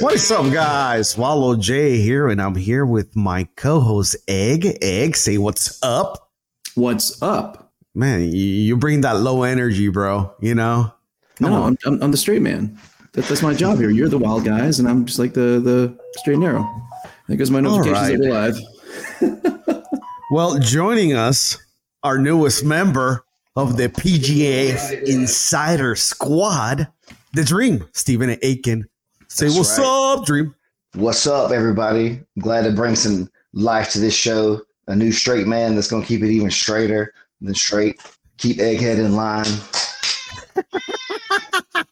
What is up, guys? Wallow J here, and I'm here with my co-host Egg. Egg, say what's up, What's up? man. You, bring that low energy, bro. You know. Come no. I'm, I'm, I'm the straight man. That, that's my job here. You're the wild guys, and I'm just like the the straight and narrow. There goes my notifications right. live. Well, joining us, our newest member of the PGF Insider Squad, the Dream, Stephen Eakin. Say That's what's right. up, Dream. What's up, everybody? I'm glad to bring some life to this show. A new straight man that's going to keep it even straighter than straight. Keep Egghead in line.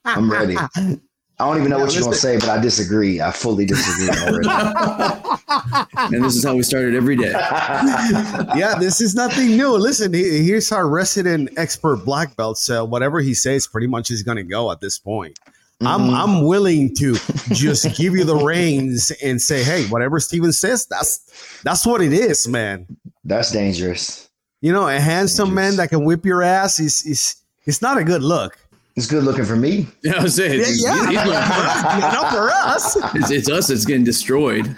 I'm ready. I don't even know Yeah, what you're going to say, but I disagree. I fully disagree already. and this is how we started every day. yeah, this is nothing new. Listen, he, here's our resident expert black belt. So whatever he says, pretty much is going to go at this point. I'm Mhm. I'm willing to just give you the reins and say, hey, whatever Steven says, that's that's what it is, man. That's dangerous. You know, a handsome man that can whip your ass is is it's not a good look. It's good looking for me. Yeah, I was saying, Yeah, it's, yeah, he's not- not for us. it's, it's us that's getting destroyed.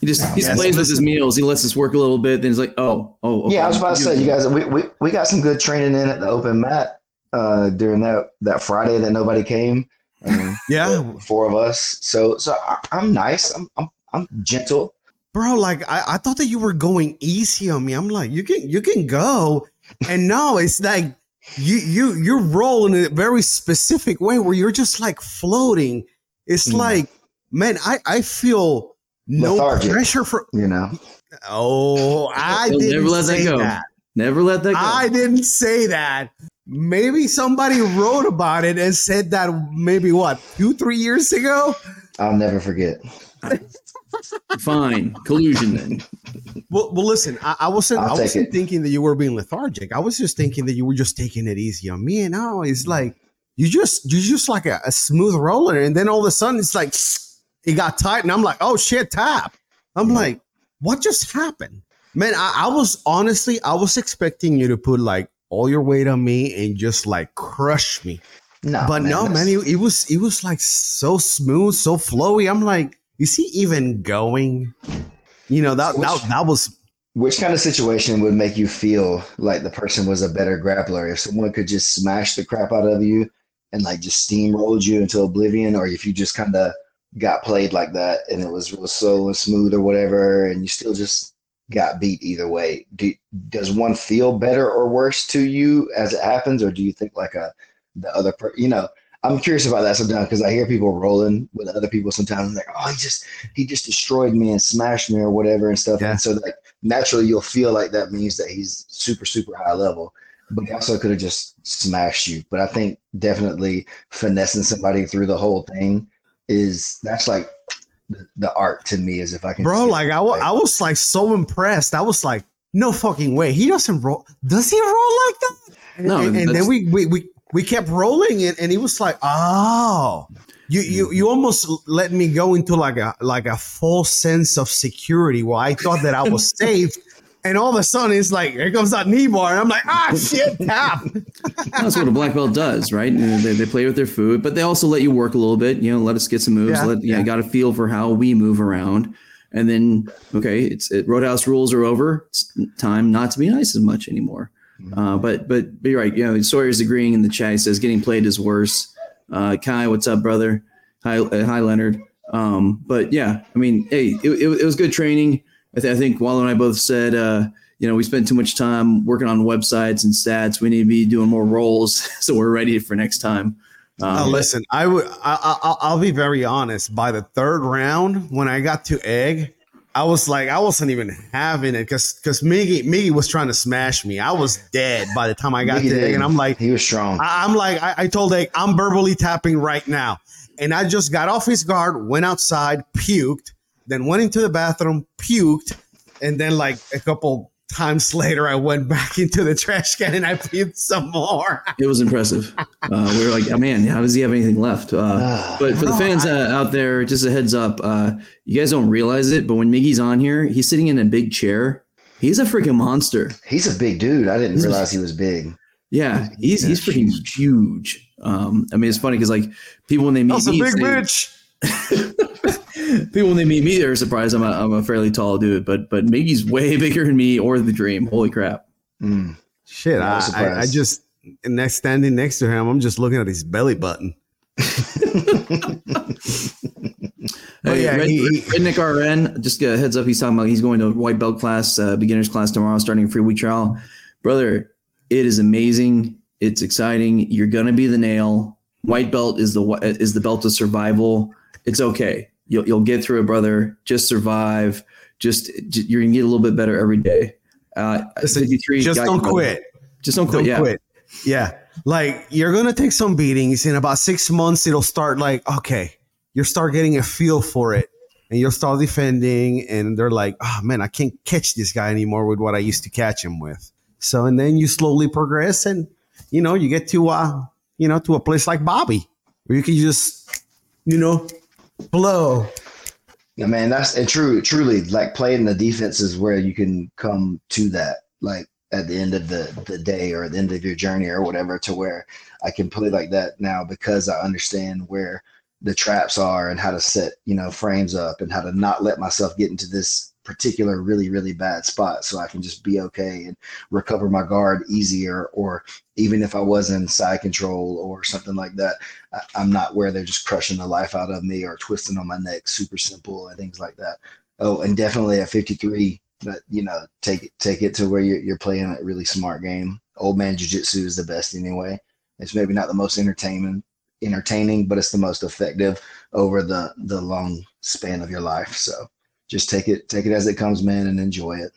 He just he Yes, plays with his meals. He lets us work a little bit. Then he's like, oh, oh. okay. Yeah, I was about to say, you guys, we, we, we got some good training in at the open mat uh, during that, that Friday that nobody came. Um, Yeah, four of us. So so I, I'm nice. I'm, I'm I'm gentle. bro. Like I, I thought that you were going easy on me. I'm like, you can you can go, and no, it's like you you you roll in a very specific way where you're just like floating. It's Mm. like, man, I I feel no Lethargic. pressure for. You know. Oh, I didn't never let that go. that. Never let that go. I didn't say that. Maybe somebody wrote about it and said that maybe what two three years ago. I'll never forget. Fine, collusion then. Well, well, listen, I, I wasn't. I'll I wasn't thinking that you were being lethargic. I was just thinking that you were just taking it easy on me. And now it's like you just you just like a, a smooth roller, and then all of a sudden it's like it got tight, and I'm like, oh shit, tap. I'm Yeah. like, what just happened, man? I, I was honestly, I was expecting you to put like all your weight on me and just like crush me, No, but no, that's- man, it, it was it was like so smooth, so flowy. I'm like, is he even going? You know that that, that was Which kind of situation would make you feel like the person was a better grappler? If someone could just smash the crap out of you and like just steamrolled you into oblivion, or if you just kind of got played like that and it was real slow and smooth or whatever, and you still just got beat either way. Do, does one feel better or worse to you as it happens, or do you think like a the other per you know? I'm curious about that sometimes because I hear people rolling with other people sometimes like, oh, he just he just destroyed me and smashed me or whatever and stuff. Yeah. And so like naturally you'll feel like that means that he's super, super high level. But he also could have just smashed you. But I think definitely finessing somebody through the whole thing is that's like the, the art to me is if I can bro like I I was like so impressed. I was like no fucking way. He doesn't roll does he roll like that? No, and, and then we, we we we kept rolling it and he was like oh. You you you almost let me go into like a like a false sense of security where i thought that i was safe and all of a sudden it's like here comes that knee bar and i'm like ah shit tap That's what a black belt does, right? You know, They, they play with their food, but they also let you work a little bit. You know, let us get some moves. Yeah, let, you yeah. got a feel for how we move around, and then okay, it's it, Roadhouse rules are over. It's time not to be nice as much anymore. Uh, but but but you're right. You know, Sawyer's agreeing in the chat. He says getting played is worse. Uh, Kai, what's up, brother? Hi, uh, hi, Leonard. Um, but yeah, I mean, hey, it, it, it was good training. I, th- I think Wallo and I both said, uh, you know, we spent too much time working on websites and stats. We need to be doing more roles, so we're ready for next time. Um, Now, listen, I would. I, I, I'll be very honest. By the third round, when I got to egg, I was like, I wasn't even having it because because Miggy Miggy was trying to smash me. I was dead by the time I got He to did. egg, and I'm like, he was strong. I, I'm like, I, I told egg, I'm verbally tapping right now, and I just got off his guard, went outside, puked, then went into the bathroom, puked, and then like a couple times later, I went back into the trash can and I puked some more. it was impressive. Uh, we were like, oh, man, how does he have anything left? Uh, Ah, but for the No, fans uh, out there, just a heads up, uh, you guys don't realize it, but when Miggy's on here, he's sitting in a big chair. He's a freaking monster. he's a big dude. I didn't He's- realize he was big. Yeah, he's he's freaking huge. Um, I mean, it's funny because like people when they meet That's a me, big say- bitch. People when they meet me, they're surprised I'm a, I'm a fairly tall dude, but but Miggy's way bigger than me or the Dream. Holy crap! Mm. Shit, I I, I, I just next standing next to him, I'm just looking at his belly button. Oh, Hey, yeah, Red, he- he- RN, just a heads up. He's talking about he's going to white belt class, uh, beginners class tomorrow, starting a free week trial. Brother, it is amazing. It's exciting. You're gonna be the nail. White belt is the is the belt of survival. It's okay. You'll you'll get through it, brother. Just survive. Just j- you're gonna get a little bit better every day. Uh, 53 Just don't quit. Just don't quit. Don't yeah. quit. Yeah. Like you're gonna take some beatings. In about six months, it'll start like, okay, you'll start getting a feel for it. And you'll start defending, and they're like, oh man, I can't catch this guy anymore with what I used to catch him with. So and then you slowly progress and you know, you get to uh, you know, to a place like Bobby, where you can just, you know, blow. Yeah, man, that's and true. Truly, like playing the defense is where you can come to that. Like at the end of the the day or at the end of your journey or whatever, to where I can play like that now because I understand where the traps are and how to set you know frames up and how to not let myself get into this particular really really bad spot so I can just be okay and recover my guard easier or even if I was in side control or something like that I, I'm not where they're just crushing the life out of me or twisting on my neck, super simple and things like that. Oh, and definitely at 53, but you know, take it take it to where you're, you're playing a really smart game. Old man jiu-jitsu is the best anyway. It's maybe not the most entertainment entertaining, but it's the most effective over the the long span of your life. So just take it take it as it comes, man, and enjoy it.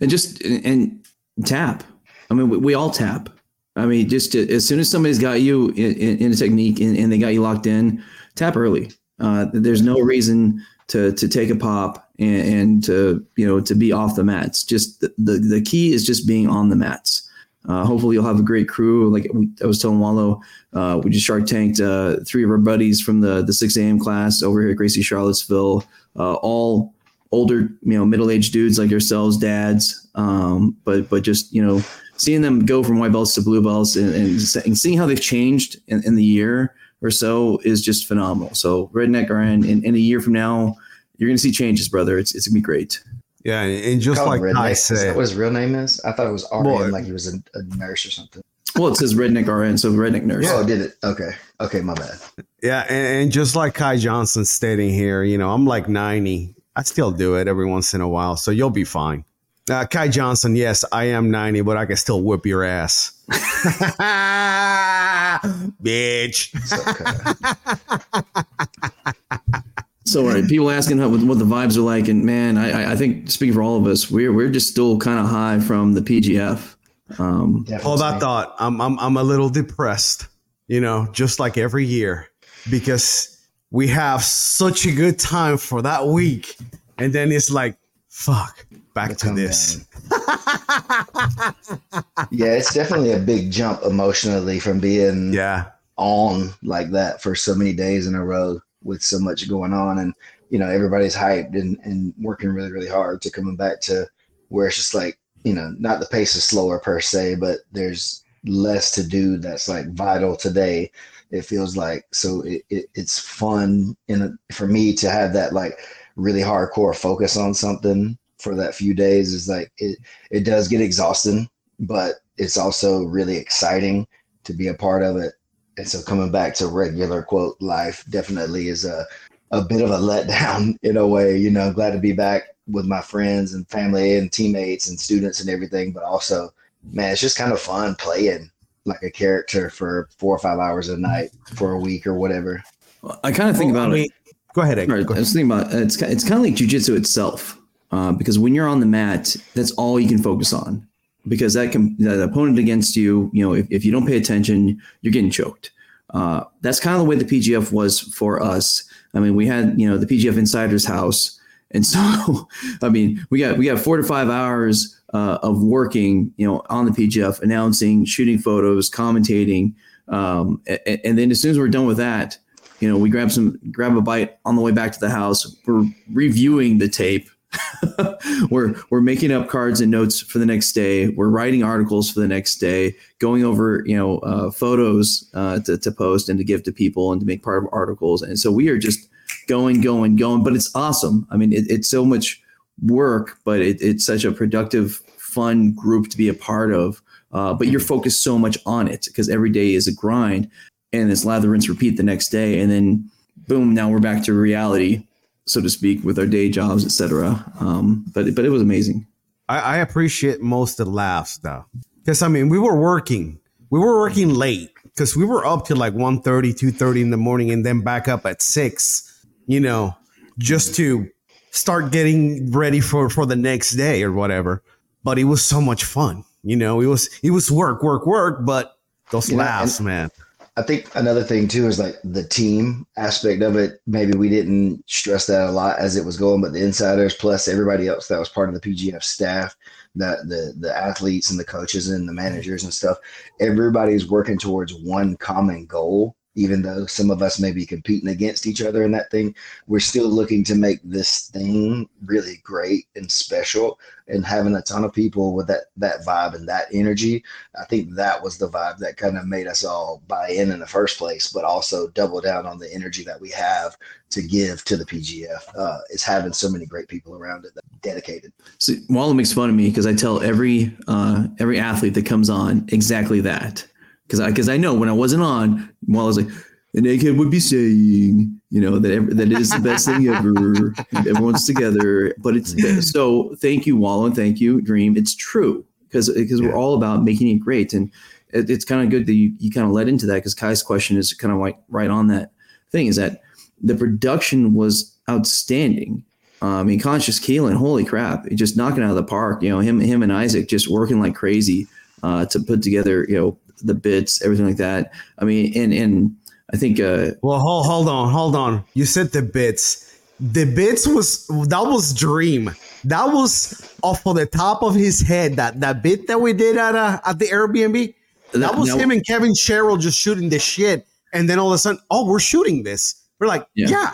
and just and, and tap. I mean, we, we all tap. I mean, just to, as soon as somebody's got you in, in, in a technique and, and they got you locked in, tap early. Uh, there's no reason to to take a pop and, and to you know to be off the mats. Just the, the the key is just being on the mats. Uh, hopefully, you'll have a great crew. Like I was telling Wallow, uh, we just shark tanked uh, three of our buddies from the the 6 a.m. class over here at Gracie Charlottesville. Uh, all older, you know, middle aged dudes like yourselves, dads. Um, but but just you know, seeing them go from white belts to blue belts and, and, and seeing how they've changed in, in the year or so is just phenomenal. So Redneck Ryan, in, in a year from now, you're gonna see changes, brother. It's it's gonna be great. Yeah, and and just Call him like Redneck. I Is that said, what his real name is? I thought it was RN, Boy. like he was a, a nurse or something. Well, it says Redneck RN, so Redneck Nurse. Yeah. Oh, did it? Okay. Okay, my bad. Yeah, and, and just like Kai Johnson stating here, you know, I'm like 90. I still do it every once in a while, so you'll be fine. Uh, Kai Johnson, yes, I am 90, but I can still whip your ass. Bitch. It's okay. So, all right, people asking how, what the vibes are like, and man, I, I- I think speaking for all of us, we're we're just still kind of high from the PGF. Um, Hold that thought. I'm, I'm, I'm a little depressed, you know, just like every year, because we have such a good time for that week. And then it's like, fuck, back to this. yeah, it's definitely a big jump emotionally from being Yeah. on like that for so many days in a row with so much going on and you know everybody's hyped and, and working really really hard to coming back to where it's just like you know not the pace is slower per se but there's less to do that's like vital today it feels like so it, it, it's fun in a, for me to have that like really hardcore focus on something for that few days is like it it does get exhausting but it's also really exciting to be a part of it. And so coming back to regular quote life definitely is a a bit of a letdown in a way you know glad to be back with my friends and family and teammates and students and everything but also man it's just kind of fun playing like a character for four or five hours a night for a week or whatever I kind of think Well, about I it. Go ahead, Ed. Right. Go I ahead. was thinking about it's it's kind of like jujitsu itself, uh, because when you're on the mat, that's all you can focus on. Because that can that opponent against you, you know, if, if you don't pay attention, you're getting choked. Uh, that's kind of the way the PGF was for us. I mean, we had you know the PGF Insiders House, and so I mean, we got we got four to five hours uh, of working, you know, on the PGF, announcing, shooting photos, commentating, um, and, and then as soon as we're done with that, you know, we grab some, grab a bite on the way back to the house. We're reviewing the tape. we're we're making up cards and notes for the next day. We're writing articles for the next day, going over you know uh, photos uh, to, to post and to give to people and to make part of articles. And so we are just going, going, going. But it's awesome. I mean, it, it's so much work, but it, it's such a productive, fun group to be a part of. Uh, but you're focused so much on it because every day is a grind, and it's lather, rinse, repeat the next day, and then boom, now we're back to reality, so to speak, with our day jobs, etc. Um, but but it was amazing. I, I appreciate most of the laughs though, because I mean we were working, we were working late because we were up till like 1.30, 2.30 in the morning, and then back up at six, you know, just to start getting ready for for the next day or whatever. But it was so much fun, you know. It was it was work, work, work, but those You laughs, and- man. I think another thing too is like the team aspect of it. Maybe we didn't stress that a lot as it was going, but the insiders plus everybody else that was part of the PGF staff, that the the athletes and the coaches and the managers and stuff, everybody's working towards one common goal. Even though some of us may be competing against each other in that thing, we're still looking to make this thing really great and special. And having a ton of people with that that vibe and that energy I think that was the vibe that kind of made us all buy in in the first place, but also double down on the energy that we have to give to the PGF. Uh, is having so many great people around it that dedicated. So Wallen makes fun of me because I tell every uh, every athlete that comes on exactly that. Because I because I know when I wasn't on, Wallen's like, an egghead would be saying, you know, that ev- that is the best thing ever. Everyone's together, but it's so. Thank you, Wallen. Thank you, Dream. It's true because because we're all about making it great, and it, it's kind of good that you, you kind of led into that because Kai's question is kind of like right on that thing is that the production was outstanding. Uh, I mean, Conscious Keelan, holy crap, just knocking out of the park. You know, him, him and Isaac just working like crazy uh, to put together, you know, the bits, everything like that. I mean, and and I think uh, Well, hold, hold on, hold on. You said the bits. The bits was that was dream. That was off of the top of his head. That that bit that we did at uh, at the Airbnb. That That- was that- him and Kevin Sherrill just shooting the shit, and then all of a sudden, oh, we're shooting this. We're like, Yeah. yeah,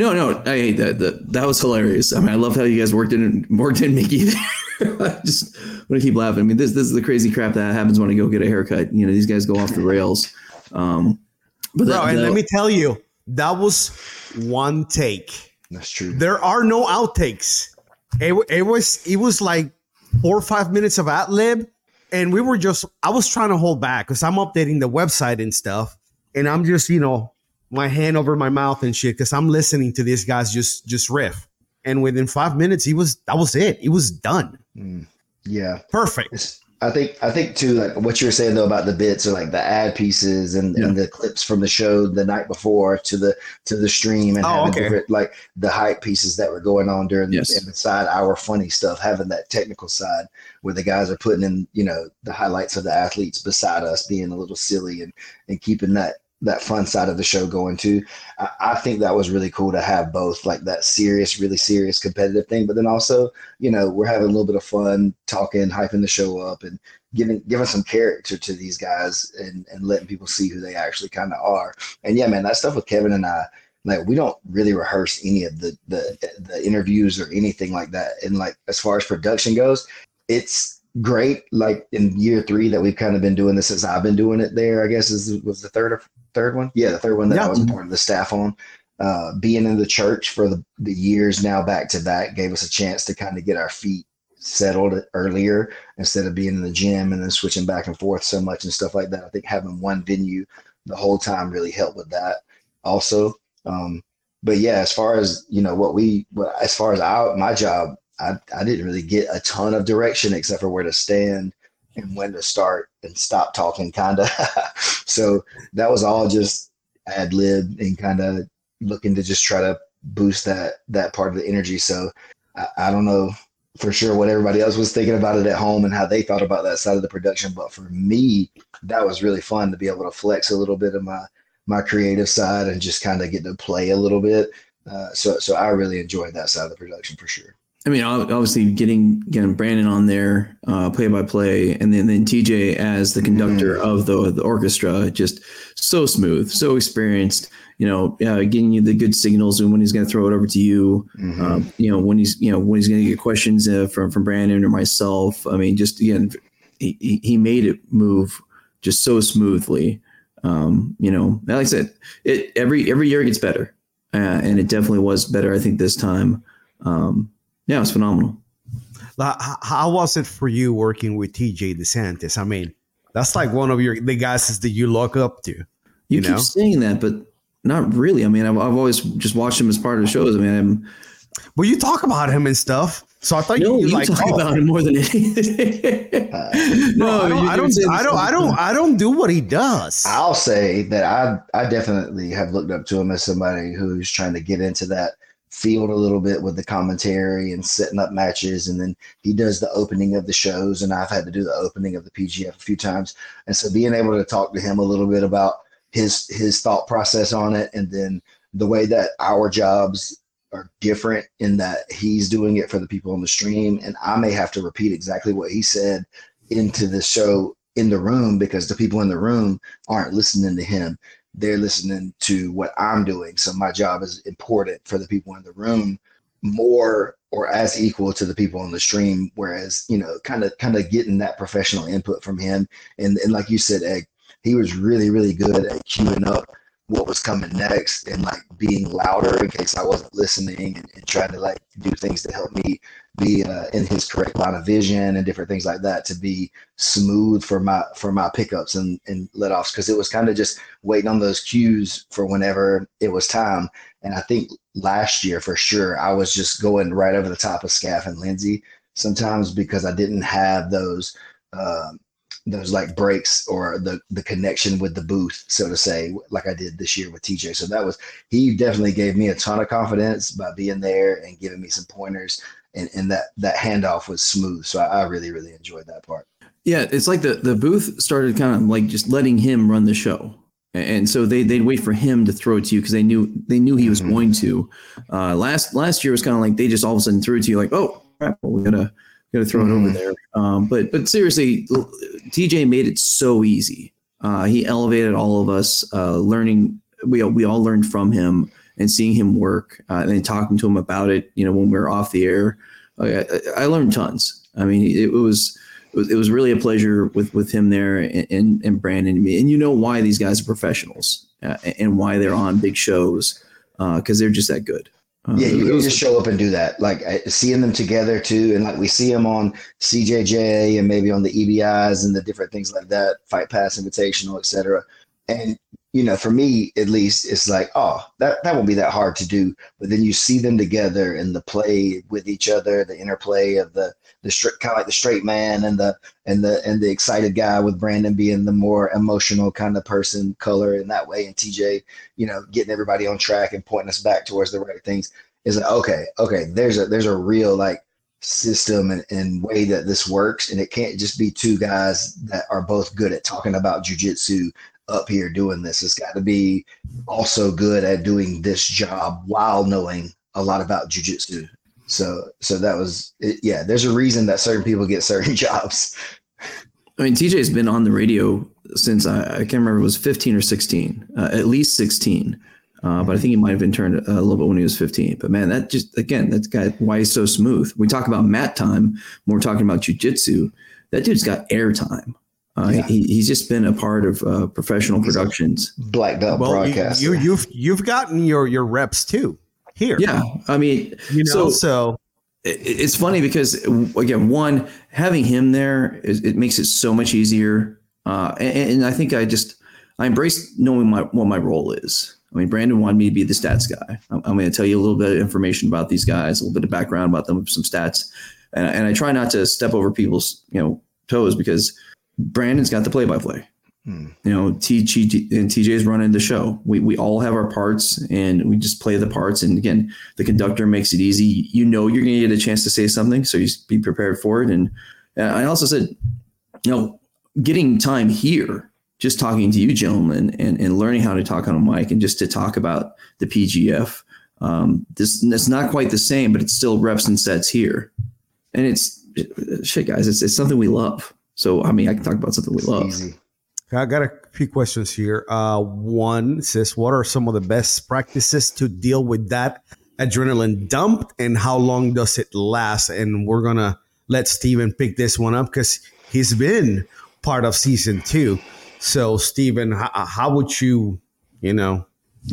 no, no, I hate that. That that was hilarious. I mean, I love how you guys worked in worked in Mickey. I just want to keep laughing. I mean, this this is the crazy crap that happens when I go get a haircut. You know, these guys go off the rails. Um, but bro. that- and that- let me tell you, that was one take. That's true. There are no outtakes. It, it was it was like four or five minutes of ad lib, and we were just I was trying to hold back because I'm updating the website and stuff, and I'm just you know my hand over my mouth and shit because I'm listening to these guys just just riff, and within five minutes he was that was it. It was done. Mm, yeah. Perfect. It's, I think I think too like what you were saying though about the bits or like the ad pieces and, and the clips from the show the night before to the to the stream and Oh, having okay. different like the hype pieces that were going on during Yes. and beside our funny stuff having that technical side where the guys are putting in you know the highlights of the athletes beside us being a little silly and and keeping that that fun side of the show going too. I, I think that was really cool to have both like that serious, really serious competitive thing, but then also you know, we're having a little bit of fun talking, hyping the show up and giving giving some character to these guys and, and letting people see who they actually kind of are. And yeah, man, that stuff with Kevin and I, like we don't really rehearse any of the the the interviews or anything like that. And like as far as production goes, it's great. Like in year three that we've kind of been doing this since I've been doing it there, I guess is was the third or third one. Yeah, the third one that Yeah. I was part of the staff on uh, being in the church for the, the years now back to back gave us a chance to kind of get our feet settled earlier instead of being in the gym and then switching back and forth so much and stuff like that. I think having one venue the whole time really helped with that also. Um, but yeah, as far as you know, what we, as far as our, my job, I, I didn't really get a ton of direction except for where to stand and when to start and stop talking, kind of. so that was all just ad lib and kind of looking to just try to boost that that part of the energy. So I, I don't know for sure what everybody else was thinking about it at home and how they thought about that side of the production, but for me, that was really fun to be able to flex a little bit of my my creative side and just kind of get to play a little bit. Uh, so so I really enjoyed that side of the production for sure. I mean, obviously getting getting Brandon on there, uh, play by play, and then then TJ as the conductor of the the orchestra, just so smooth, so experienced. You know, uh, getting you the good signals and when he's going to throw it over to you. Mhm. Um, you know, when he's you know when he's going to get questions uh, from from Brandon or myself. I mean, just again, he, he- he made it move just so smoothly. Um, you know, like I said, it every every year it gets better. uh, and it definitely was better. I think this time, um, yeah, it was phenomenal. How was it for you working with TJ DeSantis? I mean, that's like one of your the guys that you look up to. You, you keep saying that, but not really. I mean, I've, I've always just watched him as part of the shows. I mean, I'm, well, you talk about him and stuff. So I thought no, you, you like talk oh. about him more than anything. uh, no, I don't. I don't. I don't, I don't. I don't do what he does. I'll say that I I definitely have looked up to him as somebody who's trying to get into that field a little bit with the commentary and setting up matches. And then he does the opening of the shows and I've had to do the opening of the PGF a few times. And so being able to talk to him a little bit about his his thought process on it and then the way that our jobs are different in that he's doing it for the people on the stream and I may have to repeat exactly what he said into the show in the room because the people in the room aren't listening to him they're listening to what I'm doing. So my job is important for the people in the room more or as equal to the people on the stream. Whereas, you know, kind of kind of getting that professional input from him. And and like you said, Egg, he was really, really good at queuing up what was coming next and like being louder in case I wasn't listening and, and trying to like do things to help me be uh, in his correct line of vision and different things like that to be smooth for my for my pickups and and let offs because it was kind of just waiting on those cues for whenever it was time. And I think last year for sure I was just going right over the top of Scaff and Lindsay sometimes because I didn't have those. Um, those like breaks or the the connection with the booth, so to say, like I did this year with TJ. So that was he definitely gave me a ton of confidence by being there and giving me some pointers, and and that that handoff was smooth. So I, I really really enjoyed that part. Yeah, it's like the the booth started kind of like just letting him run the show. And so they they'd wait for him to throw it to you because they knew they knew he was mm-hmm. going to. Uh, last last year was kind of like they just all of a sudden threw it to you like, oh, crap, well, we gotta Going to throw mm-hmm. it over mm-hmm. there. Um, but but seriously, TJ made it so easy. Uh, he elevated all of us. Uh, learning, we we all learned from him and seeing him work uh, and talking to him about it. You know, when we were off the air, I, I learned tons. I mean, it, it was it was really a pleasure with with him there and, and, and Brandon and me. And you know why these guys are professionals uh, and why they're on big shows because uh, they're just that good. Yeah, you can just show up and do that. Like seeing them together too, and like we see them on CJJ and maybe on the EBIs and the different things like that, Fight Pass Invitational, etc. And you know, for me at least, it's like, oh, that that won't be that hard to do. But then you see them together and the play with each other, the interplay of the the straight kind of like the straight man and the and the and the excited guy with Brandon being the more emotional kind of person, color in that way, and TJ, you know, getting everybody on track and pointing us back towards the right things. Is like, okay, okay, there's a there's a real like system and, and way that this works and it can't just be two guys that are both good at talking about jujitsu up here doing this. It's got to be also good at doing this job while knowing a lot about jujitsu. So, so that was, it, yeah, there's a reason that certain people get certain jobs. I mean, TJ's been on the radio since I, I can't remember, it was 15 or 16, uh, at least 16. Uh, but I think he might have been turned a little bit when he was 15. But man, that just, again, that's guy, why he's so smooth. We talk about mat time when we're talking about jujitsu. That dude's got air time. Uh, yeah. he, he's just been a part of uh, professional productions. Black belt well, broadcast. You, you, you've you've gotten your your reps too here. Yeah, I mean, you know, so, so it, it's funny because again, one having him there is, it makes it so much easier. Uh, and, and, I think I just I embrace knowing my what my role is. I mean, Brandon wanted me to be the stats guy. I'm, I'm going to tell you a little bit of information about these guys, a little bit of background about them, some stats, and, and I try not to step over people's you know toes because Brandon's got the play by play. You know, TG and TJ's running the show. We we all have our parts and we just play the parts. And again, the conductor makes it easy. You know you're gonna get a chance to say something, so you be prepared for it. And I also said, you know, getting time here, just talking to you gentlemen and, and learning how to talk on a mic and just to talk about the PGF. Um, this it's not quite the same, but it's still reps and sets here. And it's shit, guys, it's it's something we love. So, I mean, I can talk about something we love. Easy. I got a few questions here. Uh, one says, What are some of the best practices to deal with that adrenaline dump and how long does it last? And we're going to let Steven pick this one up because he's been part of season two. So, Steven, how, how would you, you know,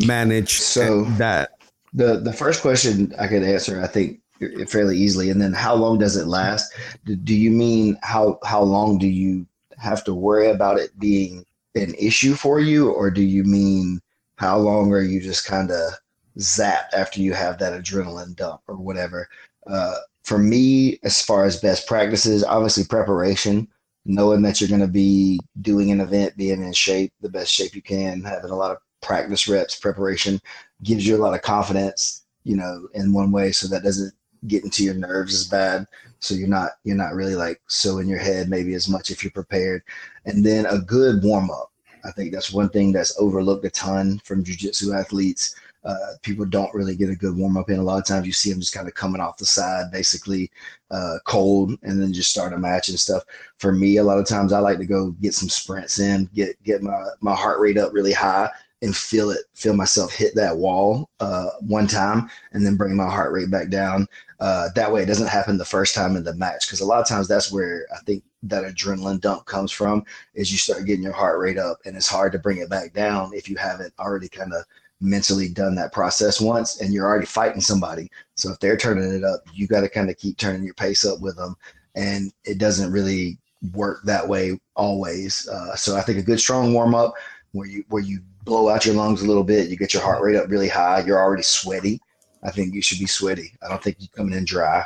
manage so, that? The the first question I could answer, I think, fairly easily, and then how long does it last? Do you mean how how long do you have to worry about it being an issue for you, or do you mean how long are you just kind of zapped after you have that adrenaline dump or whatever? Uh, for me, as far as best practices, obviously preparation, knowing that you're going to be doing an event, being in shape, the best shape you can, having a lot of practice reps, preparation gives you a lot of confidence, you know, in one way. So that doesn't get to your nerves as bad. So you're not, you're not really like so in your head, maybe as much if you're prepared. And then a good warm up. I think that's one thing that's overlooked a ton from jujitsu athletes. Uh, people don't really get a good warm up in. A lot of times you see them just kind of coming off the side, basically uh, cold, and then just start a match and stuff. For me, a lot of times I like to go get some sprints in, get get my my heart rate up really high, and feel it, feel myself hit that wall uh, one time, and then bring my heart rate back down. Uh, that way, it doesn't happen the first time in the match because a lot of times that's where I think that adrenaline dump comes from. Is you start getting your heart rate up, and it's hard to bring it back down if you haven't already kind of mentally done that process once, and you're already fighting somebody. So if they're turning it up, you got to kind of keep turning your pace up with them, and it doesn't really work that way always. Uh, so I think a good strong warm up where you where you blow out your lungs a little bit. You get your heart rate up really high. You're already sweaty. I think you should be sweaty. I don't think you coming in dry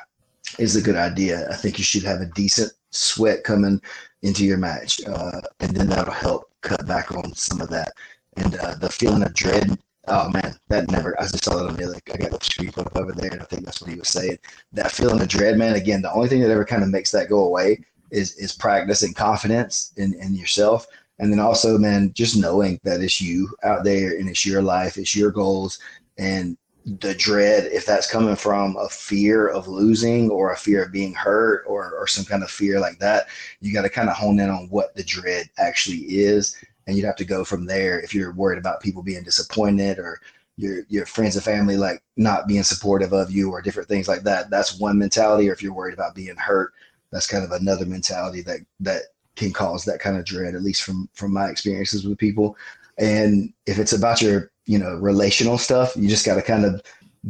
is a good idea. I think you should have a decent sweat coming into your match, uh, and then that'll help cut back on some of that. And uh, the feeling of dread. Oh man, that never. I just saw that on the. I got the screen up over there, and I think that's what he was saying. That feeling of dread, man. Again, the only thing that ever kind of makes that go away is is practice and confidence in in yourself. And then also, man, just knowing that it's you out there and it's your life, it's your goals, and the dread, if that's coming from a fear of losing or a fear of being hurt or, or some kind of fear like that, you got to kind of hone in on what the dread actually is. And you'd have to go from there if you're worried about people being disappointed or your your friends and family like not being supportive of you or different things like that. That's one mentality. Or if you're worried about being hurt, that's kind of another mentality that that can cause that kind of dread, at least from from my experiences with people. And if it's about your, you know, relational stuff, you just got to kind of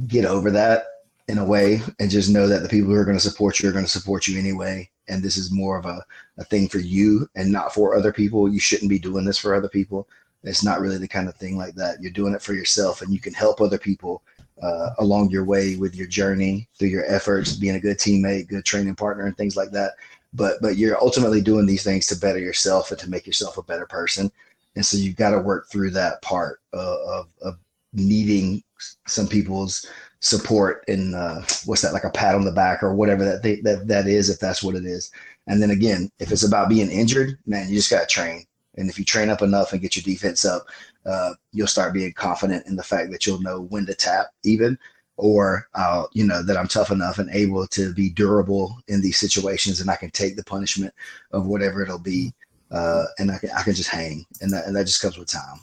get over that in a way and just know that the people who are going to support you are going to support you anyway. And this is more of a, a thing for you and not for other people. You shouldn't be doing this for other people. It's not really the kind of thing like that. You're doing it for yourself and you can help other people uh, along your way with your journey through your efforts, being a good teammate, good training partner, and things like that but but you're ultimately doing these things to better yourself and to make yourself a better person. And so you've got to work through that part uh, of, of needing some people's support and uh, what's that like a pat on the back or whatever that they, that that is if that's what it is. And then again if it's about being injured man you just got to train. And if you train up enough and get your defense up uh, you'll start being confident in the fact that you'll know when to tap even or uh, you know that I'm tough enough and able to be durable in these situations, and I can take the punishment of whatever it'll be, uh, and I can I can just hang, and that and that just comes with time.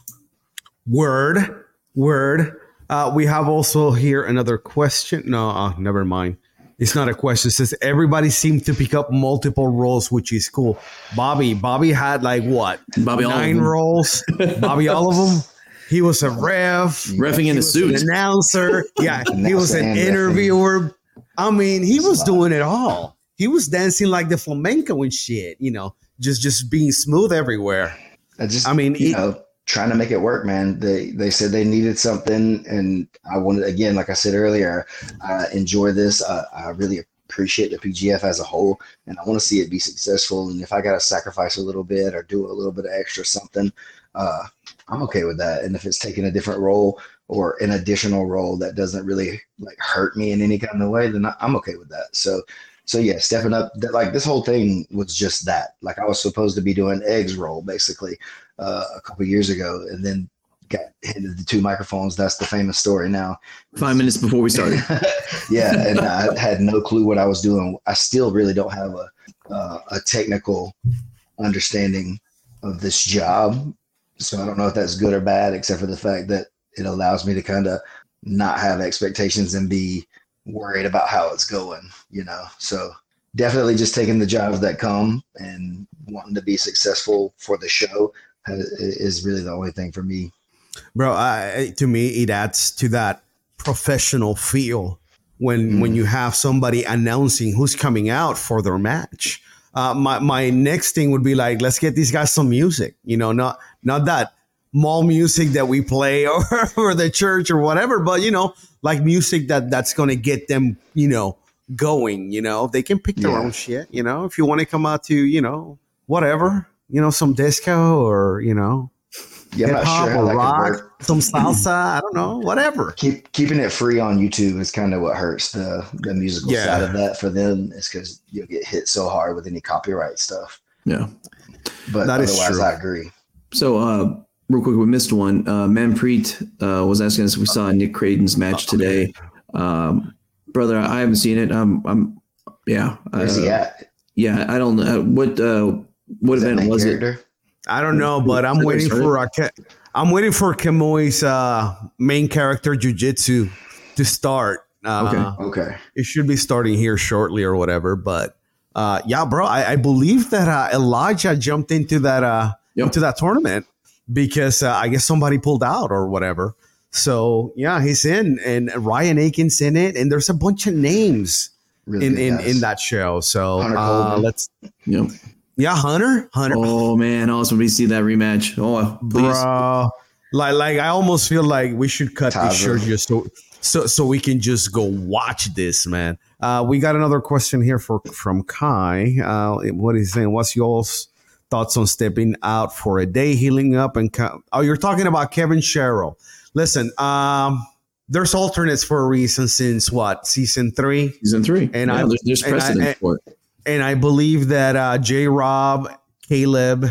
Word, word. Uh, we have also here another question. No, uh, never mind. It's not a question. It says everybody seemed to pick up multiple roles, which is cool. Bobby, Bobby had like what? Bobby, nine roles. Bobby, all of them. He was a ref, refing in a suit, an announcer. Yeah, he was an interviewer. I mean, he was doing it all. He was dancing like the flamenco and shit. You know, just just being smooth everywhere. I just, I mean, you it, know, trying to make it work, man. They they said they needed something, and I wanted again, like I said earlier, I enjoy this. I, I really appreciate the PGF as a whole, and I want to see it be successful. And if I got to sacrifice a little bit or do a little bit of extra something, uh, I'm okay with that. And if it's taking a different role or an additional role that doesn't really like hurt me in any kind of way, then I'm okay with that. So, so yeah, stepping up. Like this whole thing was just that. Like I was supposed to be doing eggs roll basically uh, a couple years ago, and then got handed the two microphones. That's the famous story now. Five minutes before we started. yeah, and I had no clue what I was doing. I still really don't have a uh, a technical understanding of this job so I don't know if that's good or bad, except for the fact that it allows me to kind of not have expectations and be worried about how it's going, you know. So definitely just taking the jobs that come and wanting to be successful for the show is really the only thing for me. Bro, uh, to me, it adds to that professional feel when when you have somebody announcing who's coming out for their match. Uh, my my next thing would be like, let's get these guys some music. You know, not not that mall music that we play or, or the church or whatever, but you know, like music that that's gonna get them, you know, going. You know, they can pick their Yeah. own shit. You know, if you want to come out to, you know, whatever, you know, some disco or you know, Yeah, hip hop sure or rock, some salsa. I don't know, whatever. Keep keeping it free on YouTube is kind of what hurts the the musical Yeah. side of that for them. Is because you'll get hit so hard with any copyright stuff. Yeah. But That is otherwise. I agree. So, uh, real quick, we missed one. Uh, Manpreet uh, was asking us if we saw Nick Creighton's match today. Um, brother, I haven't seen it. I'm, I'm, yeah, Where's he uh, at? yeah. I don't know what uh, what Is event was it? I don't know, but I'm waiting for I'm waiting for Kemoi's uh, main character jujitsu to start. Uh, Okay. It should be starting here shortly or whatever. But uh, yeah, bro, I, I believe that uh, Elijah jumped into that uh, Yep. into that tournament because uh, I guess somebody pulled out or whatever. So yeah, he's in, and Ryan Aiken's in it, and there's a bunch of names Really in in, in that show. So uh, let's Yep. Yeah, Hunter, Hunter, Oh man, awesome! We see that rematch. Oh, please. Bro, like like I almost feel like we should cut this Taza. shirt just so so so we can just go watch this, man. Uh, we got another question here for from Kai. Uh, what he's saying? What's y'all's thoughts on stepping out for a day, healing up, and co- oh, you're talking about Kevin Sherrill. Listen, um, there's alternates for a reason since what season three, Season three, And yeah, I- there's, there's I- precedent and- for it. And I believe that uh, J. Rob, Caleb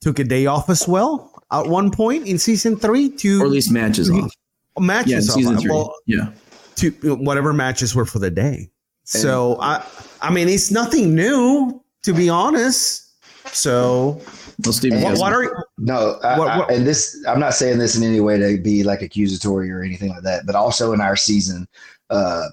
took a day off as well at one point in season three to or at least matches off. matches Yeah, in off. season three. Well, yeah, to whatever matches were for the day. So I, I mean, it's nothing new to be honest. So well, Stephen, what, has- what are No, I, What- I- and this I'm not saying this in any way to be like accusatory or anything like that, but also in our season, uh,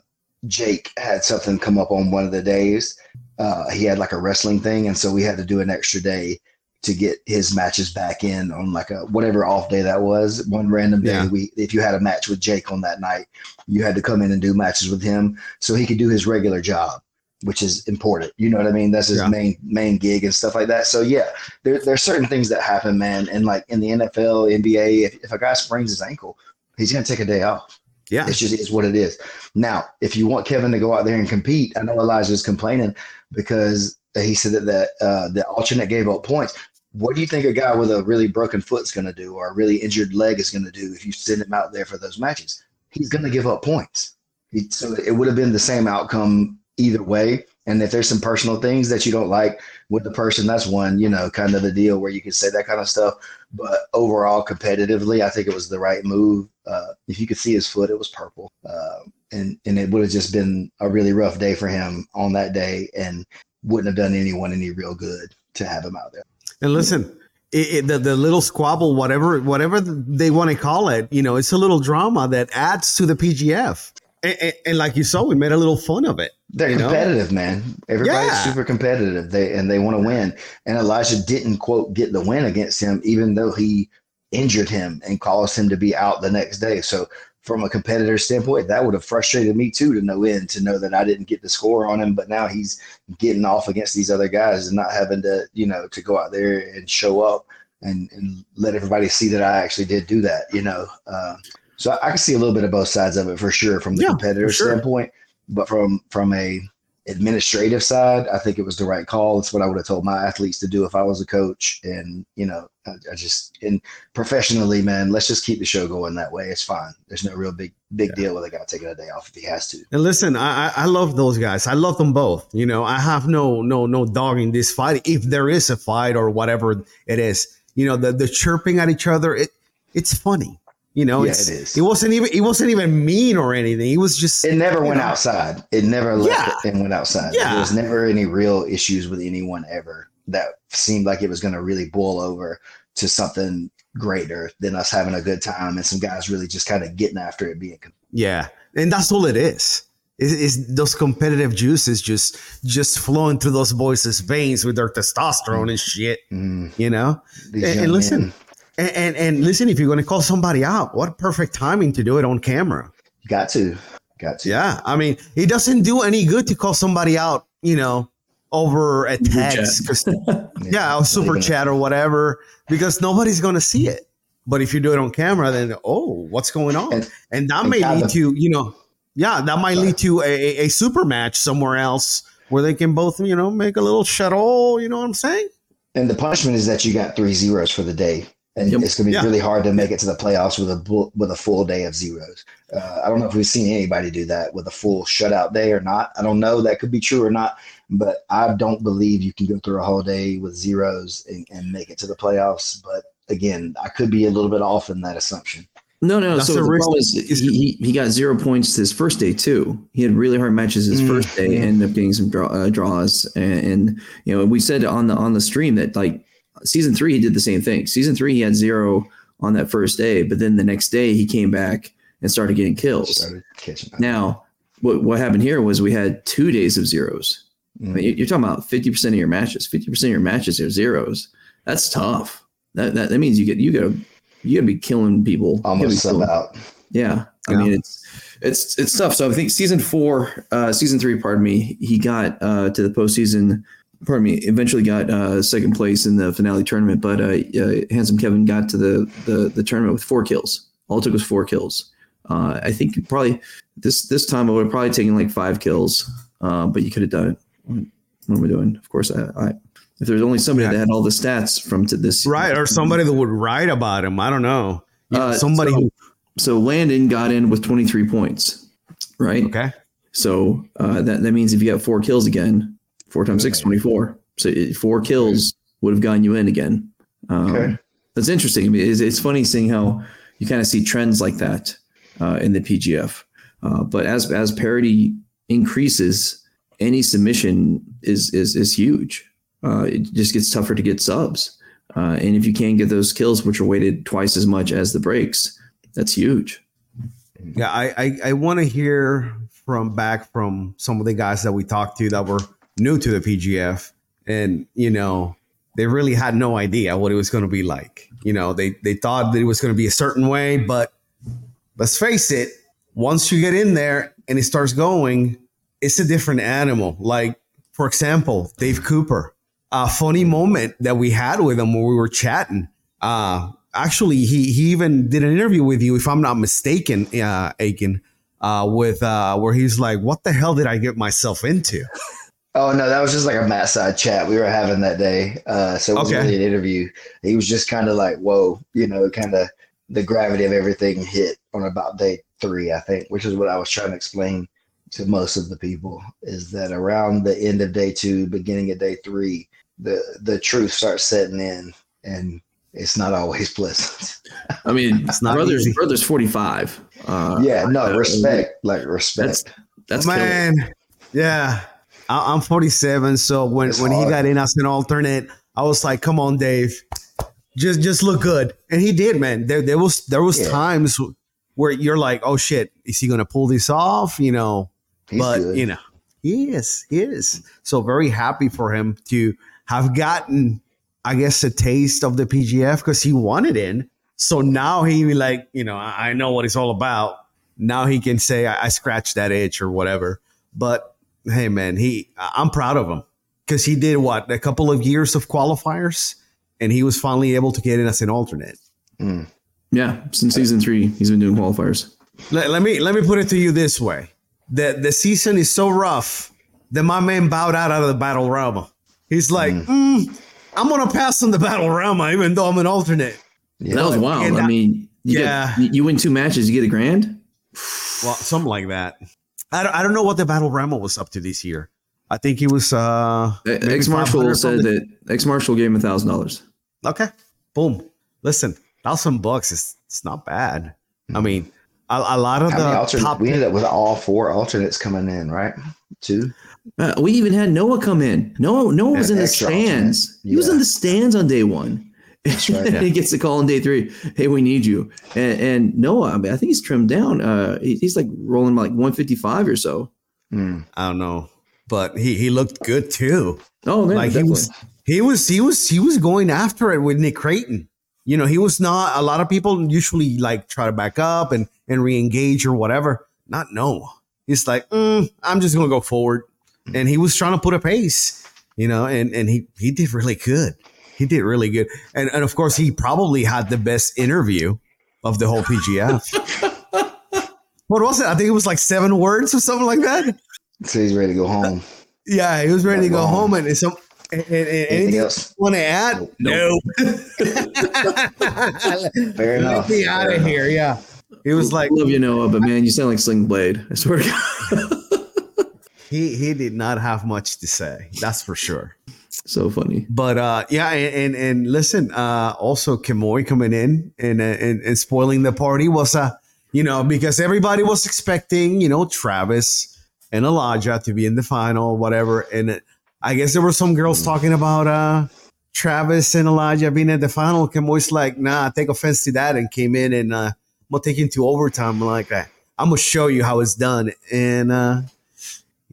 Jake had something come up on one of the days. Uh, he had like a wrestling thing, and so we had to do an extra day to get his matches back in on like a whatever off day that was. One random day, Yeah. we if you had a match with Jake on that night, you had to come in and do matches with him so he could do his regular job, which is important. You know what I mean? That's his Yeah. main main gig and stuff like that. So yeah, there, there's certain things that happen, man. And like in the NFL, NBA, if, if a guy sprains his ankle, he's gonna take a day off. yeah, It's just is what it is. Now, if you want Kevin to go out there and compete, I know Elijah's complaining because he said that the uh, the alternate gave up points. What do you think a guy with a really broken foot is going to do, or a really injured leg is going to do if you send him out there for those matches? He's going to give up points. He, so it would have been the same outcome either way. And if there's some personal things that you don't like with the person, that's one, you know, kind of the deal where you can say that kind of stuff. But overall, competitively, I think it was the right move. Uh, if you could see his foot, it was purple. Uh, and, and it would have just been a really rough day for him on that day and wouldn't have done anyone any real good to have him out there. and listen. It, it, the, the little squabble, whatever whatever they want to call it, you know, it's a little drama that adds to the PGF. And, and, and like you saw, we made a little fun of it. They're You know? competitive, man. Everybody's Yeah. super competitive. They and they want to win. And Elijah didn't quote get the win against him, even though he injured him and caused him to be out the next day. So from a competitor standpoint, that would have frustrated me too to no end to know that I didn't get the score on him. But now he's getting off against these other guys and not having to, you know, to go out there and show up and, and let everybody see that I actually did do that, you know. Uh, so I, I can see a little bit of both sides of it for sure from the Yeah, competitor sure. standpoint, but from from a administrative side, I think it was the right call. It's what I would have told my athletes to do if I was a coach. And you know, I, I just and professionally, man, let's just keep the show going that way. It's fine. There's no real big big deal with a guy taking a day off if he has to. And listen, I, I I love those guys. I love them both. You know, I have no no no dog in this fight. If there is a fight or whatever it is, you know, the the chirping at each other, it it's funny. You know, Yeah, it's, it is. It wasn't even it wasn't even mean or anything. He was just It never went know, outside. It never left Yeah. it and went outside. Yeah. There was never any real issues with anyone ever that seemed like it was going to really boil over to something greater than us having a good time and some guys really just kind of getting after it being Yeah, and that's all it is. Is is those competitive juices just just flowing through those boys' veins with their testosterone and shit? mm, You know. these And- and listen. And, and and listen, if you're going to call somebody out, what perfect timing to do it on camera. Got to. Got to. Yeah, I mean, it doesn't do any good to call somebody out, you know, over a text. 'cause- yeah, a super even- chat or whatever, because nobody's going to see it. But if you do it on camera, then oh, what's going on? And- And, that and may kind lead of- to you know, yeah, that might lead to a, a, a super match somewhere else where they can both you know make a little shuttle. You know what I'm saying? And the punishment is that you got three zeros for the day, and Yep. it's going to be Yeah. really hard to make it to the playoffs with a with a full day of zeros. Uh, I don't know if we've seen anybody do that with a full shutout day or not. I don't know that could be true or not, but I don't believe you can go through a whole day with zeros and, and make it to the playoffs. But again, I could be a little bit off in that assumption. No, no. That's so the the risk. problem is he, he, he got zero points his first day too. He had really hard matches his Mm, first day, yeah. ended up getting some draw, uh, draws, and, and you know we said on the on the stream that like season three he did the same thing. Season three he had zero on that first day, but then the next day he came back and started getting kills. Started. Now, what what happened here was we had two days of zeros. I mean, you- you're talking about fifty percent of your matches. Fifty percent of your matches are zeros. That's tough. That, that that means you get you got to you got to be killing people. You gotta be Almost sub killing- out. yeah. I Yeah. mean it's it's it's tough. So I think season four, uh season three, pardon me, he got uh to the postseason. Pardon me, eventually got uh second place in the finale tournament, but uh, uh handsome Kevin got to the, the the tournament with four kills. All it took was four kills. Uh I think probably this this time I would have probably taken like five kills. Uh, but you could have done it. What am I doing? Of course I, I if there's only somebody Yeah. that had all the stats from to this Right, or somebody that would write about him. I don't know. Uh, somebody so- who so Landon got in with 23 points, right? okay. So uh, that that means if you got four kills again, four times six, 24. So four kills would have gotten you in again. Um, Okay. That's interesting. I mean, it's, it's funny seeing how you kind of see trends like that uh, in the PGF. Uh, but as as parity increases, any submission is is is huge. Uh, it just gets tougher to get subs. Uh, and if you can't get those kills, which are weighted twice as much as the breaks, that's huge. Yeah, I I, I want to hear from back from some of the guys that we talked to that were new to the PGF, and you know they really had no idea what it was going to be like. You know, they they thought that it was going to be a certain way, but let's face it, once you get in there and it starts going, it's a different animal. Like for example, Dave Cooper, a funny moment that we had with him when we were chatting. Uh, actually, he he even did an interview with you, if I'm not mistaken, uh, Eakin, uh, with uh, where he's like, "What the hell did I get myself into?" Oh no, that was just like a mat side chat we were having that day. Uh, so it wasn't Okay. really an interview. He was just kind of like, "Whoa," you know, kind of the gravity of everything hit on about day three, I think, which is what I was trying to explain to most of the people. Is that around the end of day two, beginning of day three, the the truth starts setting in, and it's not always pleasant. I mean, It's not brothers, easy. brothers, forty five. Uh, yeah, no respect, like respect. That's killer. Man, yeah, I, I'm 47, so when It's when he got in as an alternate, I was like, "Come on, Dave, just just look good," and he did, man. There there was there was Yeah. times where you're like, "Oh shit, is he gonna pull this off?" You know, He's but good. you know he is he is. So very happy for him to have gotten i guess a taste of the pgf because he wanted in. So now he like you know i, I know what it's all about. Now he can say I, I scratched that itch or whatever. But hey man he I- i'm proud of him because he did what a couple of years of qualifiers and he was finally able to get in as an alternate Mm. Yeah, since season three, he's been doing qualifiers. let, let me let me put it to you this way: the the season is so rough that my man bowed out out of the battle realm. He's like, "Mm, I'm gonna pass on the battle realm, even though I'm an alternate. Yeah. That was wild. And I I- mean, you Yeah. get, you win two matches, you get a grand. Well, something like that. I don't, I don't know what the battle realm was up to this year. I think he was uh maybe Ex Marshall said that Ex Marshall gave him a thousand dollars. Okay, boom. Listen, thousand bucks is it's not bad. I mean, a, a lot of How the alternate? top We ended up with all four alternates coming in, right? Two. Uh, we even had Noah come in. Noah, Noah was Yeah, in the stands. alternate. He was in the stands on day one. That's right. he gets a call on day three. Hey, we need you. And, and Noah, I, mean, I think he's trimmed down. Uh, he, he's like rolling like 155 or so. Mm. I don't know, but he he looked good too. Oh, man, like he was he was he was he was going after it with Nick Creighton. You know, he was not a lot of people usually like try to back up and and re-engage or whatever. not no. He's like, mm, I'm just gonna go forward, and he was trying to put a pace, you know, and and he he did really good. He did really good, and and of course he probably had the best interview of the whole PGF. what was it? I think it was like seven words or something like that. So he's ready to go home. Yeah, he was ready to go home, and, and some and, and, and anything else? want to add? Nope. No. Fair enough. Let me be out Fair of enough. here. Yeah. It was like I love you, Noah, but man, you sound like Sling Blade. I swear to God. he he did not have much to say. That's for sure. So funny. But uh, yeah, and and, listen, uh, also Kimoy coming in and, uh, and and spoiling the party was uh, you know, because everybody was expecting you know Travis and Elijah to be in the final, whatever, and I guess there were some girls talking about uh Travis and Elijah being at the final. Kimoy's like, nah, I take offense to that, and came in and uh, I'm gonna take you into overtime. I'm like, I'm gonna show you how it's done, and uh,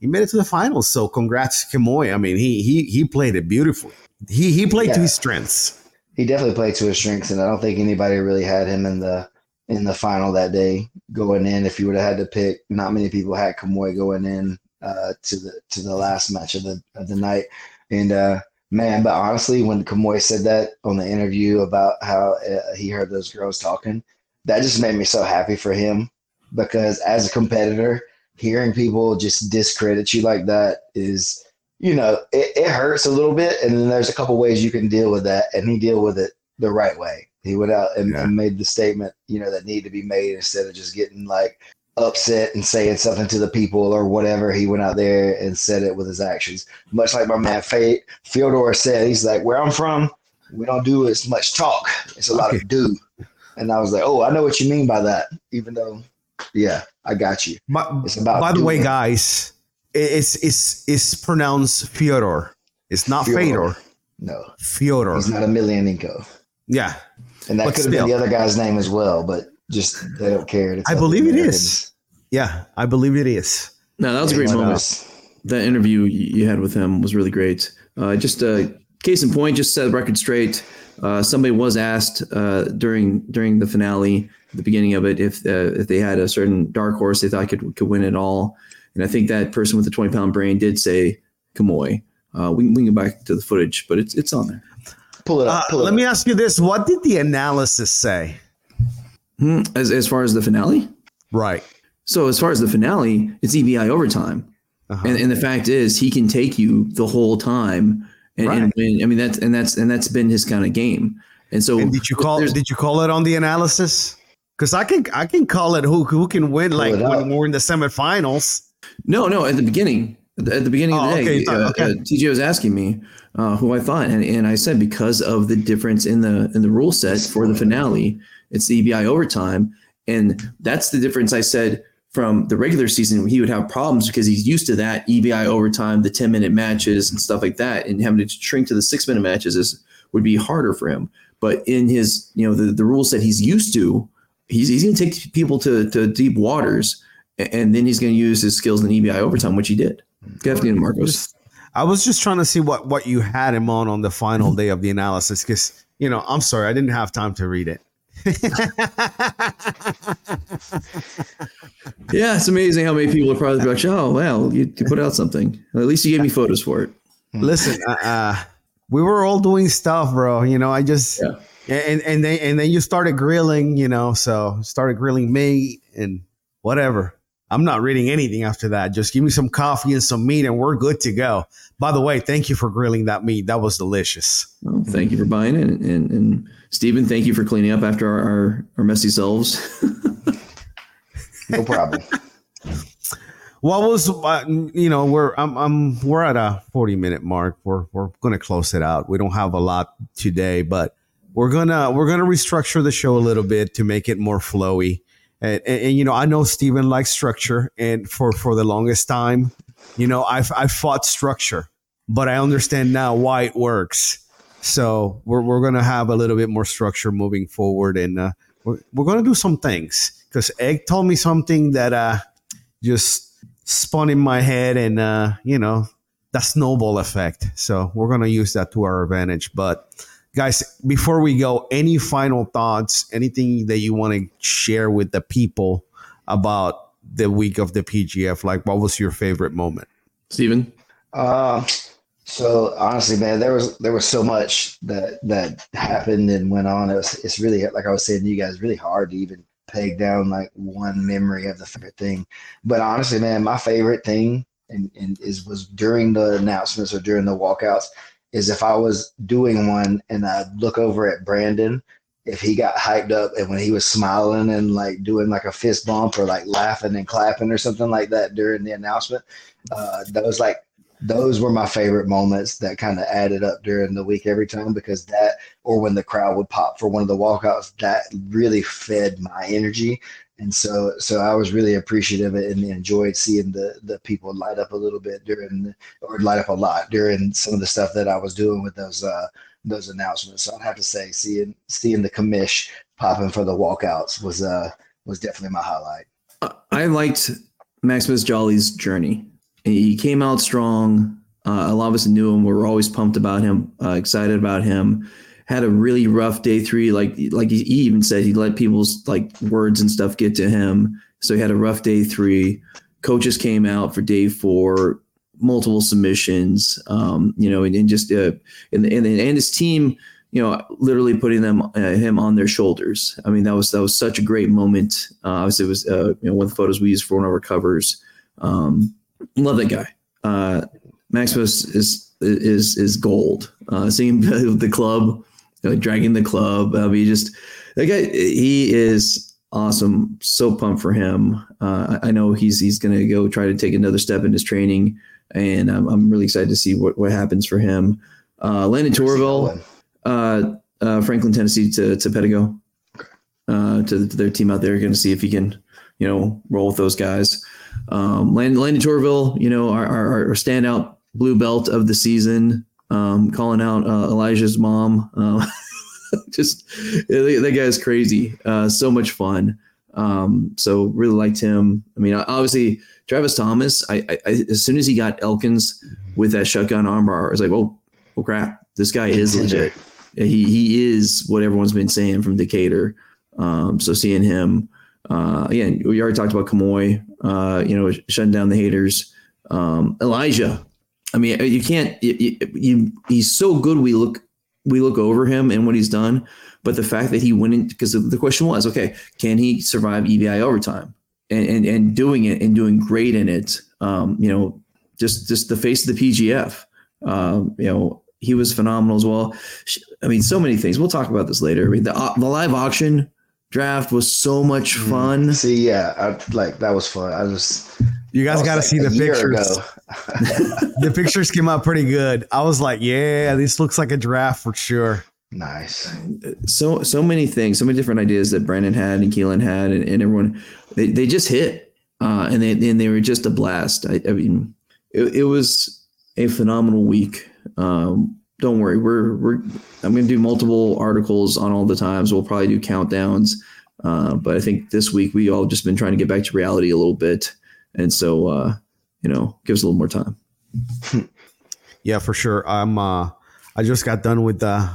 he made it to the finals. So congrats to Kimoy. I mean, he he he played it beautifully. He he played to his strengths. He definitely played to his strengths, and I don't think anybody really had him in the in the final that day going in. If you would have had to pick, not many people had Kamoy going in uh, to the to the last match of the of the night. And uh, man, but honestly, when Kamoy said that on the interview about how uh, he heard those girls talking, that just made me so happy for him because as a competitor, hearing people just discredit you like that is you know, it, it hurts a little bit, and then there's a couple ways you can deal with that, and he deal with it the right way. He went out and, Yeah. and made the statement, you know, that needed to be made instead of just getting like upset and saying something to the people or whatever. He went out there and said it with his actions, much like my man Fate Fyodor said. He's like, "Where I'm from, we don't do as much talk; it's a lot Okay. of do." And I was like, "Oh, I know what you mean by that." Even though, yeah, I got you. But It's about by the way, doing. guys, it's it's it's pronounced Fyodor. It's not Fyodor. Fedor. No, Fyodor. he's not a Emelianenko. Yeah, And that But could have been the other guy's name as well, but just they don't care. It's I believe it is. Yeah, I believe it is. No, that was a great moment. us. that interview you had with him was really great. Uh, just uh, case in point, just set the record straight. Uh, somebody was asked uh, during during the finale, the beginning of it, if uh, if they had a certain dark horse they thought could could win it all, and I think that person with the twenty pound brain did say Kamoy. Uh, we, can- we can go back to the footage, but it's it's on there. Pull it Uh, up. Pull it let up. me ask you this: What did the analysis say? Hmm, As as far as the finale, Right. so as far as the finale, it's EBI overtime. Uh-huh. And, and the fact is, he can take you the whole time and, and Right. win. I mean, that's and that's and that's been his kind of game. And so, And did you call did you call it on the analysis? Because I can I can call it who who can win like when we're in the semifinals. no, no, at the beginning, at the, beginning Oh, of the okay, day, you thought- uh, okay. uh, TJ was asking me uh, who I thought, and, and I said because of the difference in the in the rule set for the finale, it's the EBI overtime, and that's the difference. I said from the regular season, he would have problems because he's used to that EBI overtime, the ten minute matches and stuff like that, and having to shrink to the six minute matches is would be harder for him. But in his, you know, the, the rule set he's used to, he's, he's going to take people to, to deep waters, and then he's going to use his skills in EBI overtime, which he did. Good afternoon, Marcos. I was just trying to see what what you had him on on the final mm-hmm. day of the analysis because you know I'm sorry I didn't have time to read it. Yeah, it's amazing how many people are probably like, oh, well, you, you put out something. Well, at least you gave me photos for it. Listen, uh, uh, we were all doing stuff, bro. You know, I just Yeah. and and then and then you started grilling, you know, so started grilling me and whatever. I'm not reading anything after that. Just give me some coffee and some meat, and we're good to go. By the way, thank you for grilling that meat. That was delicious. Well, thank you for buying it. And, and, and Stephen, thank you for cleaning up after our, our, our messy selves. No problem. What was uh, you know we're I'm, I'm we're at a 40 minute mark. We're we're gonna close it out. We don't have a lot today, but we're gonna we're gonna restructure the show a little bit to make it more flowy. And, and, and, you know I know Steven likes structure, and for for the longest time, you know I've I fought structure, but I understand now why it works. So we're we're gonna have a little bit more structure moving forward, and uh, we're we're gonna do some things because Egg told me something that uh just spun in my head and uh you know that snowball effect so we're gonna use that to our advantage but guys before we go any final thoughts anything that you want to share with the people about the week of the PGF? Like, what was your favorite moment? Steven? Uh, so honestly, man, there was there was so much that that happened and went on. It was it's really like I was saying to you guys, really hard to even peg down like one memory of the favorite thing. But honestly, man, my favorite thing and, and is was during the announcements or during the walkouts is if I was doing one and I look over at Brandon, if he got hyped up and when he was smiling and like doing like a fist bump or like laughing and clapping or something like that during the announcement, uh, that was like those were my favorite moments that kind of added up during the week every time because that or when the crowd would pop for one of the walkouts that really fed my energy and so so I was really appreciative and enjoyed seeing the the people light up a little bit during or light up a lot during some of the stuff that I was doing with those uh those announcements. So I'd have to say seeing seeing the commish popping for the walkouts was uh was definitely my highlight. I liked Maximus Jolly's journey. He came out strong. Uh, a lot of us knew him. We were always pumped about him, uh, excited about him had a really rough day three. Like like he even said, he let people's like words and stuff get to him. So he had a rough day three. Coaches came out for day four, multiple submissions. Um, you know, and, and just uh, and, and and his team, you know, literally putting them uh, him on their shoulders. I mean, that was that was such a great moment. Uh, obviously, it was uh, you know one of the photos we used for one of our covers. Um, love that guy. Uh, Maximus is is is gold. Uh, seeing the club like dragging the club. I mean, just that guy, he is awesome. So pumped for him. Uh, I know he's he's going to go try to take another step in his training, and I'm, I'm really excited to see what, what happens for him. Uh, Landon Torville, uh, uh, Franklin, Tennessee to to Pedigo, uh, to, to, their team out there. Going to see if he can, you know, roll with those guys. Um, Landon, Landon Torville, you know, our, our, our standout blue belt of the season um, calling out uh, Elijah's mom. Uh, just that guy's crazy. Uh, so much fun. Um, so really liked him. I mean, obviously Travis Thomas. I, I, as soon as he got Elkins with that shotgun armbar, I was like, oh, oh crap, this guy is legit. He he is what everyone's been saying from Decatur. Um, so seeing him, uh, again, we already talked about Kamoy, uh, you know, shutting down the haters. Um, Elijah, I mean, you can't. You, you, he's so good. We look we look over him and what he's done, but the fact that he went in because the question was, okay, can he survive EBI overtime? And and, and doing it and doing great in it. Um, you know, just just the face of the PGF. Um, you know, he was phenomenal as well. I mean, so many things. We'll talk about this later. I mean, the the live auction draft was so much mm-hmm. fun. See, yeah, I, like that was fun. I was you guys got to like see the pictures. the pictures came out pretty good. I was like, yeah, this looks like a draft for sure. Nice. So so many things, so many different ideas that Brandon had and Keelan had, and, and everyone they, they just hit, uh, and they and they were just a blast. I, I mean, it, it, was a phenomenal week. Um, don't worry, we're we're I'm going to do multiple articles on all the times. We'll probably do countdowns, uh, but I think this week we all just been trying to get back to reality a little bit and so uh, you know, give us a little more time. yeah, for sure. I'm. Uh, I just got done with the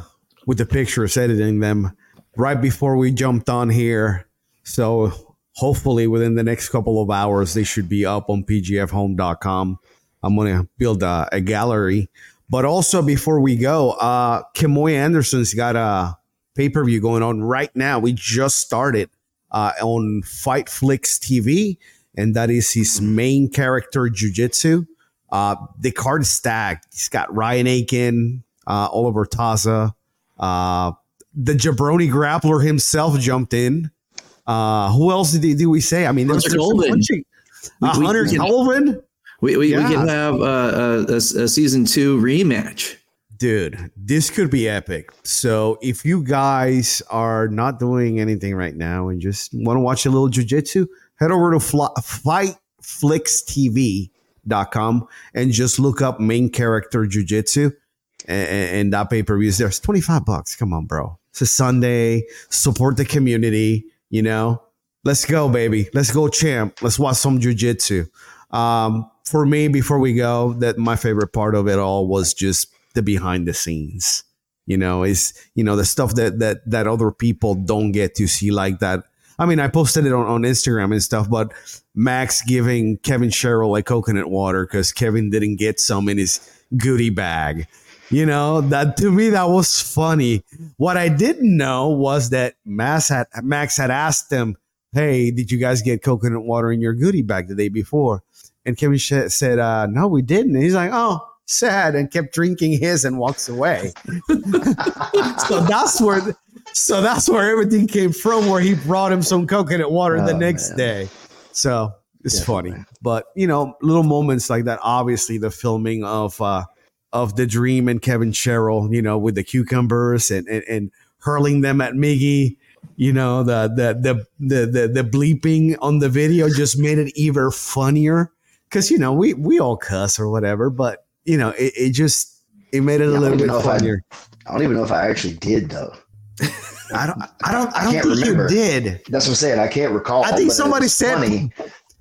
with the pictures, editing them right before we jumped on here. So hopefully within the next couple of hours, they should be up on pgfhome.com. I'm gonna build a, a gallery. But also before we go, uh Kimoy Anderson's got a pay-per-view going on right now. We just started uh, on Fight Flicks TV and that is his main character, Jiu-Jitsu. Uh, the card is stacked. He's got Ryan Aiken, uh, Oliver Taza, uh, the Jabroni grappler himself jumped in. Uh, who else did, did we say? I mean, Hunter Colvin. Uh, Hunter we, Colvin. We, we, yeah. we can have uh, a, a, a season two rematch dude, this could be epic. So if you guys are not doing anything right now and just want to watch a little jujitsu, head over to fly, fightflixtv.com and just look up main character jujitsu and, and that pay per view is there. It's 25 bucks. Come on, bro. It's a Sunday. Support the community. You know, let's go, baby. Let's go, champ. Let's watch some jujitsu. Um, for me, before we go, that my favorite part of it all was just the behind the scenes. You know, is you know the stuff that that that other people don't get to see, like that I mean, I posted it on, on Instagram and stuff, but Max giving Kevin Sherrill like coconut water because Kevin didn't get some in his goodie bag. You know, that to me that was funny. What I didn't know was that Max had Max had asked him, "Hey, did you guys get coconut water in your goodie bag the day before?" And Kevin sh- said, uh, "No, we didn't." And he's like, "Oh, sad," and kept drinking his and walks away. so that's where, so that's where everything came from. Where he brought him some coconut water the Oh, next man. day. So it's Definitely. funny, but you know, little moments like that. Obviously, the filming of uh of the Dream and Kevin Sherrill, you know, with the cucumbers and and, and hurling them at Miggy. You know, the the the the the, the bleeping on the video just made it even funnier because you know we we all cuss or whatever, but you know it, it just it made it Yeah, a little bit if I- funnier. I don't even know if I actually did though. I don't I don't I I don't think remember. you did. That's what I'm saying. I can't recall. I think somebody said funny.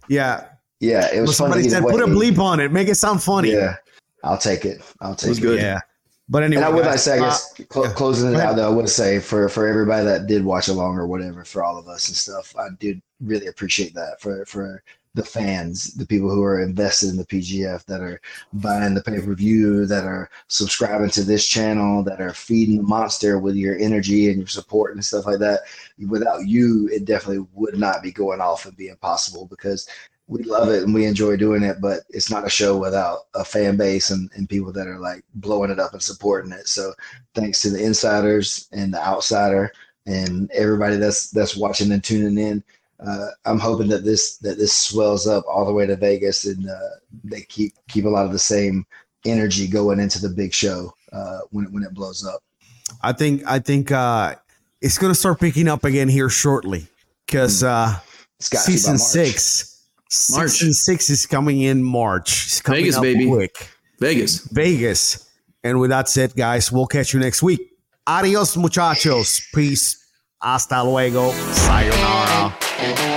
Yeah, Yeah, it was well, somebody said either put a bleep on it, make it sound funny. Yeah, I'll take it. I'll take was it. good. Yeah. But anyway, And I would like guys, to say, I uh, guess, cl- yeah. closing it out, though, I would say for for everybody that did watch along or whatever, for all of us and stuff, I did really appreciate that for for the fans, the people who are invested in the PGF, that are buying the pay per view, that are subscribing to this channel, that are feeding the monster with your energy and your support and stuff like that. Without you, it definitely would not be going off and being possible because we love it and we enjoy doing it, but it's not a show without a fan base and, and people that are like blowing it up and supporting it. So thanks to the insiders and the outsider and everybody that's that's watching and tuning in. Uh, I'm hoping that this that this swells up all the way to Vegas and uh, they keep keep a lot of the same energy going into the big show uh, when it, when it blows up. I think I think uh it's gonna start picking up again here shortly because uh It's got to by season six March. season six is coming in March. It's coming Vegas, up baby. quick. Vegas. Vegas. And with that said, guys, we'll catch you next week. Adios, muchachos. Peace. Hasta luego. Sayonara. Thank you.